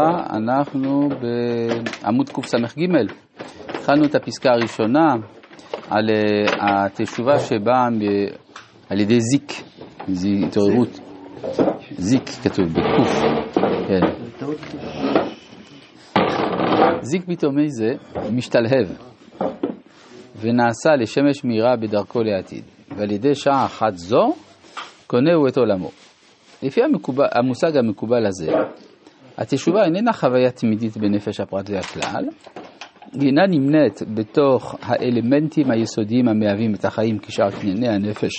אנחנו בעמוד קס"ג, התחלנו את הפסקה הראשונה על אה, התשובה שבאה על ידי זיק, זו התעוררות, זיק כתוב בקוף, כן. זיק פתאומי זה? משתלהב. ונעשה לשמש מהירה בדרכו לעתיד, ועל ידי שעה אחת זו קונהו את עולמו. לפי המקובל, המושג המקובל הזה, התשובה איננה חוויה תמידית בנפש הפרט והכלל, היא אינה נמנית בתוך האלמנטים היסודיים המהווים את החיים כשאר קנייני הנפש,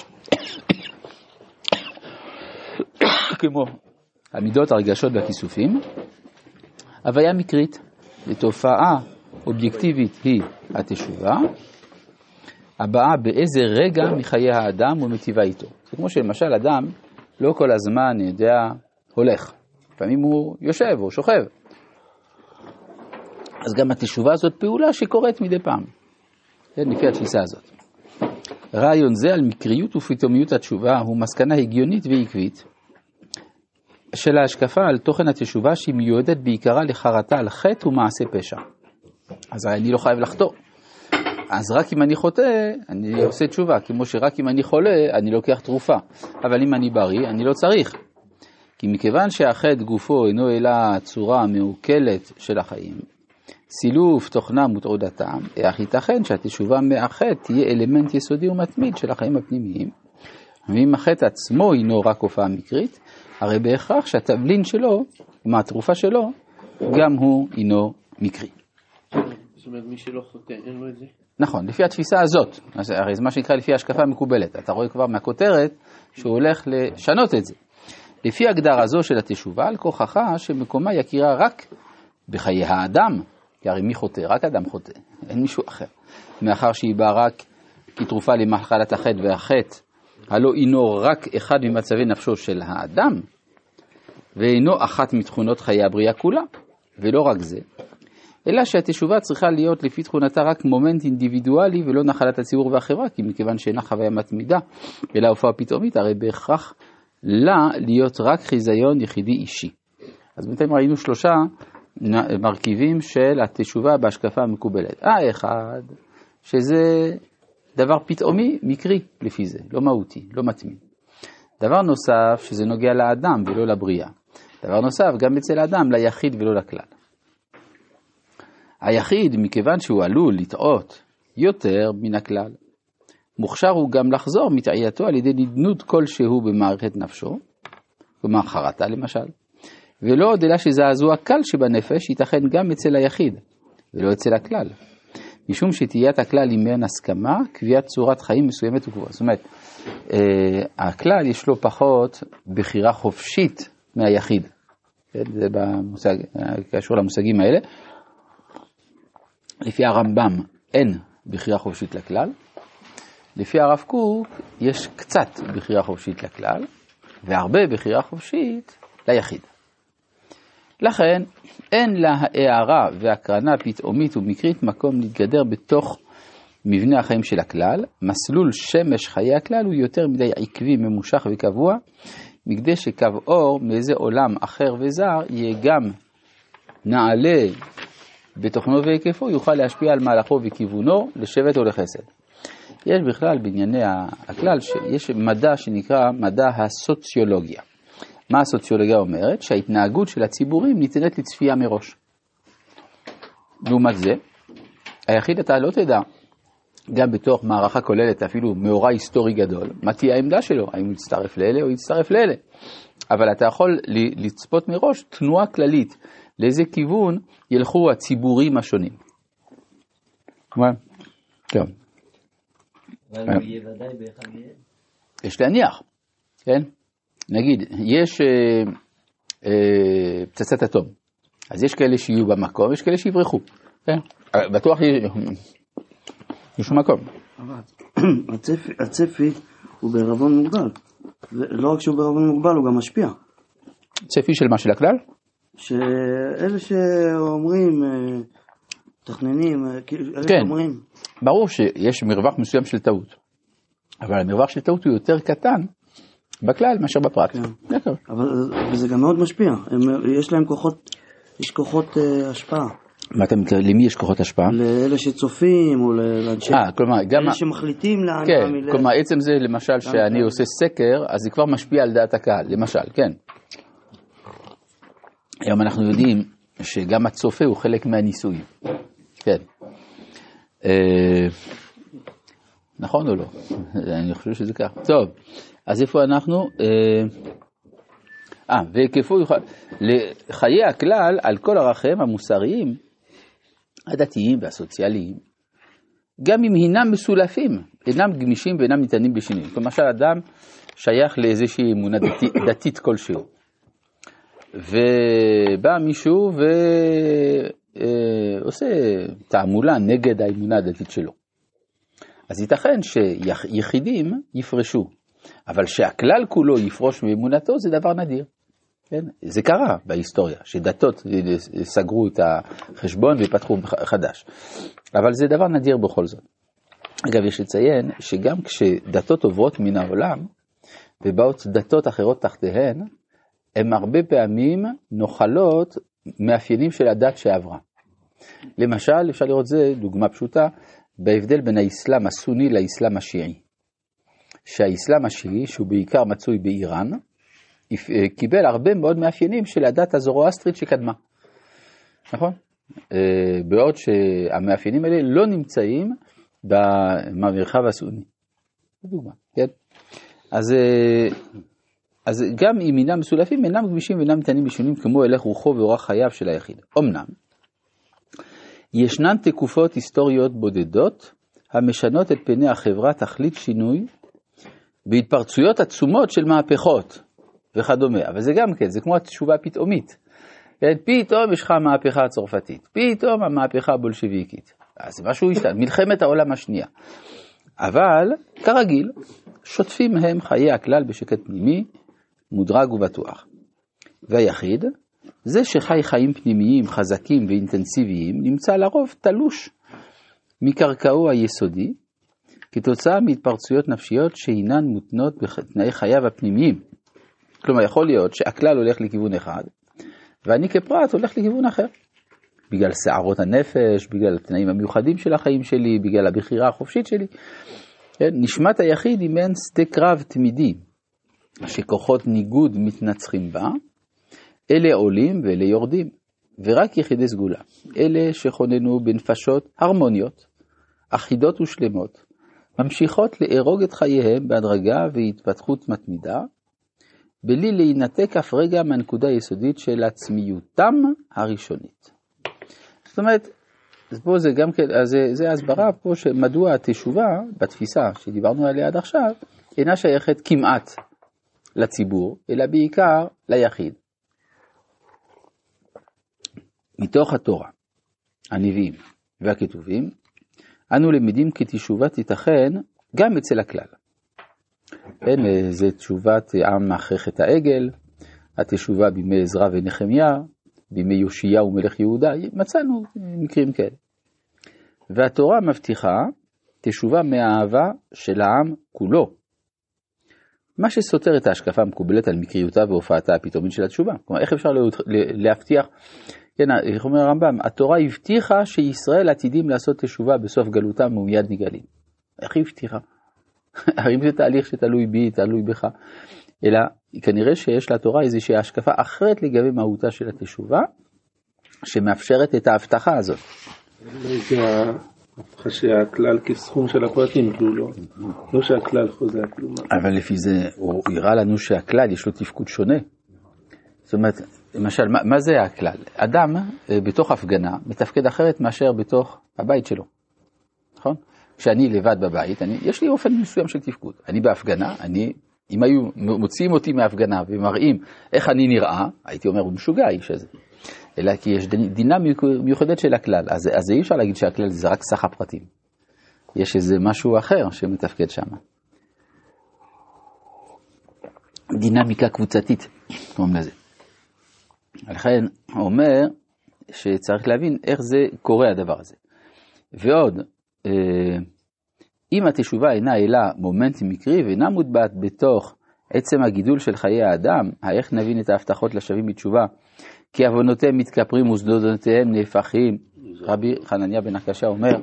כמו המידות, הרגשות והכיסופים. הוויה מקרית ותופעה אובייקטיבית היא התשובה, הבאה באיזה רגע מחיי האדם ומטיבה איתו. זה כמו שלמשל אדם לא כל הזמן, יודע, הולך. לפעמים הוא יושב או שוכב. אז גם התשובה הזאת פעולה שקורית מדי פעם, כן, לפי התפיסה הזאת. רעיון זה על מקריות ופתאומיות התשובה הוא מסקנה הגיונית ועקבית של ההשקפה על תוכן התשובה שהיא מיועדת בעיקרה לחרטה על חטא ומעשה פשע. אז אני לא חייב לחטוא. אז רק אם אני חוטא, אני עושה תשובה, כמו שרק אם אני חולה, אני לוקח תרופה. אבל אם אני בריא, אני לא צריך. כי מכיוון שהחטא גופו אינו אלא הצורה המעוקלת של החיים, סילוף תוכנם ותעודתם, איך ייתכן שהתשובה מהחטא תהיה אלמנט יסודי ומתמיד של החיים הפנימיים? ואם החטא עצמו הינו רק הופעה מקרית, הרי בהכרח שהתבלין שלו, כלומר התרופה שלו, גם הוא הינו מקרי. זאת אומרת, מי שלא חוטא, אין לו את זה? נכון, לפי התפיסה הזאת, הרי זה מה שנקרא לפי השקפה המקובלת, אתה רואה כבר מהכותרת שהוא הולך לשנות את זה. לפי הגדרה זו של התשובה, על כוחך שמקומה יכירה רק בחיי האדם, כי הרי מי חוטא? רק אדם חוטא, אין מישהו אחר. מאחר שהיא באה רק כתרופה למחלת החטא והחטא, הלא אינו רק אחד ממצבי נפשו של האדם, ואינו אחת מתכונות חיי הבריאה כולה, ולא רק זה, אלא שהתשובה צריכה להיות לפי תכונתה רק מומנט אינדיבידואלי ולא נחלת הציבור והחברה, כי מכיוון שאינה חוויה מתמידה, אלא הופעה פתאומית, הרי בהכרח לה להיות רק חיזיון יחידי אישי. אז בינתיים ראינו שלושה מרכיבים של התשובה בהשקפה המקובלת. האחד, שזה דבר פתאומי, מקרי לפי זה, לא מהותי, לא מתמיד. דבר נוסף, שזה נוגע לאדם ולא לבריאה. דבר נוסף, גם אצל האדם, ליחיד ולא לכלל. היחיד, מכיוון שהוא עלול לטעות יותר מן הכלל, מוכשר הוא גם לחזור מטעייתו על ידי נדנות כלשהו במערכת נפשו, כלומר חרטה למשל, ולא עוד אלא שזעזוע קל שבנפש ייתכן גם אצל היחיד, ולא אצל הכלל. משום שתהיית הכלל היא מעין הסכמה, קביעת צורת חיים מסוימת וקבועה. זאת אומרת, אה, הכלל יש לו פחות בחירה חופשית מהיחיד. כן? זה במושג, קשור למושגים האלה. לפי הרמב"ם אין בחירה חופשית לכלל, לפי הרב קוק יש קצת בחירה חופשית לכלל, והרבה בחירה חופשית ליחיד. לכן אין לה הערה והקרנה פתאומית ומקרית מקום להתגדר בתוך מבנה החיים של הכלל, מסלול שמש חיי הכלל הוא יותר מדי עקבי, ממושך וקבוע, מכדי שקו אור מאיזה עולם אחר וזר יהיה גם נעלה בתוכנו והיקפו, יוכל להשפיע על מהלכו וכיוונו לשבט או לחסד. יש בכלל בענייני הכלל, יש מדע שנקרא מדע הסוציולוגיה. מה הסוציולוגיה אומרת? שההתנהגות של הציבורים ניתנת לצפייה מראש. לעומת זה, היחיד אתה לא תדע, גם בתוך מערכה כוללת, אפילו מאורע היסטורי גדול, מה תהיה העמדה שלו, האם הוא יצטרף לאלה או יצטרף לאלה. אבל אתה יכול לצפות מראש תנועה כללית, לאיזה כיוון ילכו הציבורים השונים. טוב. אבל הוא יהיה ודאי באחד יהיה? יש להניח, כן? נגיד, יש אה, אה, פצצת אטום, אז יש כאלה שיהיו במקום, יש כאלה שיברחו, כן? בטוח יש מקום. אבל הצפי, הצפי הוא בערבון מוגבל, ולא רק שהוא בערבון מוגבל, הוא גם משפיע. צפי של מה? של הכלל? שאלה שאומרים, אה, מתכננים, אה, כאילו, כן. שאומרים, ברור שיש מרווח מסוים של טעות, אבל המרווח של טעות הוא יותר קטן בכלל מאשר בפרט. כן. זה. אבל וזה גם מאוד משפיע, הם, יש להם כוחות יש כוחות אה, השפעה. מה אתה מתכוון, למי יש כוחות השפעה? לאלה שצופים או לאנשי... אה, כלומר, גם... אלה שמחליטים לאן כן, ילך. כלומר עצם זה למשל שאני עושה סקר, אז זה כבר משפיע על דעת הקהל, למשל, כן. היום אנחנו יודעים שגם הצופה הוא חלק מהניסוי, כן. אה, נכון או לא? אני חושב שזה כך. טוב, אז איפה אנחנו? אה, אה, והיקפו יוכל... לחיי הכלל על כל ערכיהם המוסריים, הדתיים והסוציאליים, גם אם הינם מסולפים, אינם גמישים ואינם ניתנים בשינוי. למשל, אדם שייך לאיזושהי אמונה דתית, דתית כלשהו, ובא מישהו ועושה תעמולה נגד האמונה הדתית שלו. אז ייתכן שיחידים יפרשו, אבל שהכלל כולו יפרוש מאמונתו זה דבר נדיר. כן? זה קרה בהיסטוריה, שדתות סגרו את החשבון ופתחו חדש. אבל זה דבר נדיר בכל זאת. אגב, יש לציין שגם כשדתות עוברות מן העולם ובאות דתות אחרות תחתיהן, הן הרבה פעמים נוחלות מאפיינים של הדת שעברה. למשל, אפשר לראות זה, דוגמה פשוטה, בהבדל בין האסלאם הסוני לאסלאם השיעי. שהאסלאם השיעי, שהוא בעיקר מצוי באיראן, קיבל הרבה מאוד מאפיינים של הדת הזורואסטרית שקדמה. נכון? אה, בעוד שהמאפיינים האלה לא נמצאים במרחב הסוני. דוגמה, כן? אז, אה, אז גם אם אינם מסולפים, אינם גמישים ואינם ניתנים בשונים כמו הלך רוחו ואורח חייו של היחיד. אמנם, ישנן תקופות היסטוריות בודדות המשנות את פני החברה תכלית שינוי בהתפרצויות עצומות של מהפכות וכדומה, אבל זה גם כן, זה כמו התשובה הפתאומית. כן, פתאום יש לך המהפכה הצרפתית, פתאום המהפכה הבולשביקית. אז משהו השתנה, מלחמת העולם השנייה. אבל, כרגיל, שוטפים הם חיי הכלל בשקט פנימי, מודרג ובטוח. והיחיד, זה שחי חיים פנימיים חזקים ואינטנסיביים, נמצא לרוב תלוש מקרקעו היסודי, כתוצאה מהתפרצויות נפשיות שהינן מותנות בתנאי חייו הפנימיים. כלומר, יכול להיות שהכלל הולך לכיוון אחד, ואני כפרט הולך לכיוון אחר. בגלל שערות הנפש, בגלל התנאים המיוחדים של החיים שלי, בגלל הבחירה החופשית שלי. כן? נשמת היחיד היא מעין שדה קרב תמידי, שכוחות ניגוד מתנצחים בה, אלה עולים ואלה יורדים, ורק יחידי סגולה, אלה שכוננו בנפשות הרמוניות, אחידות ושלמות, ממשיכות לארוג את חייהם בהדרגה והתפתחות מתמידה, בלי להינתק אף רגע מהנקודה היסודית של עצמיותם הראשונית. זאת אומרת, אז פה זה גם כן, אז זה, זה הסברה פה שמדוע התשובה, בתפיסה שדיברנו עליה עד עכשיו, אינה שייכת כמעט לציבור, אלא בעיקר ליחיד. מתוך התורה, הנביאים והכתובים, אנו למדים כי תשובה תיתכן גם אצל הכלל. כן, זה תשובת עם אחרי חטא העגל, התשובה בימי עזרא ונחמיה, בימי יאשיהו מלך יהודה, מצאנו מקרים כאלה. והתורה מבטיחה תשובה מהאהבה של העם כולו. מה שסותר את ההשקפה המקובלת על מקריותה והופעתה הפתאומית של התשובה. כלומר, איך אפשר להבטיח, כן, איך אומר הרמב"ם, התורה הבטיחה שישראל עתידים לעשות תשובה בסוף גלותם ומיד נגאלים. איך היא הבטיחה? האם זה תהליך שתלוי בי, תלוי בך, אלא כנראה שיש לתורה איזושהי השקפה אחרת לגבי מהותה של התשובה, שמאפשרת את ההבטחה הזאת. ההבטחה שהכלל כסכום של הפרטים, כאילו לא, לא שהכלל חוזה כלום. אבל לפי זה הוא הראה לנו שהכלל יש לו תפקוד שונה. זאת אומרת, למשל, מה, מה זה הכלל? אדם אה, בתוך הפגנה מתפקד אחרת מאשר בתוך הבית שלו, נכון? כשאני לבד בבית, אני, יש לי אופן מסוים של תפקוד. אני בהפגנה, אני, אם היו מוציאים אותי מההפגנה ומראים איך אני נראה, הייתי אומר, הוא משוגע האיש הזה. אלא כי יש דינה מיוחדת של הכלל, אז, אז אי אפשר להגיד שהכלל זה רק סך הפרטים. יש איזה משהו אחר שמתפקד שם. דינמיקה קבוצתית, קוראים לזה. לכן, הוא אומר שצריך להבין איך זה קורה הדבר הזה. ועוד, אה, אם התשובה אינה אלא מומנט מקרי ואינה מוטבעת בתוך עצם הגידול של חיי האדם, איך נבין את ההבטחות לשווים בתשובה כי עוונותיהם מתכפרים ושדודותיהם נהפכים. רבי חנניה בן הקשה אומר,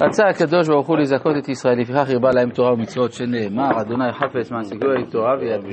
רצה הקדוש ברוך הוא לזכות את ישראל, לפיכך הרבה להם תורה ומצוות שנאמר, אדוני חפץ מעשיגו את תורה ויגדיל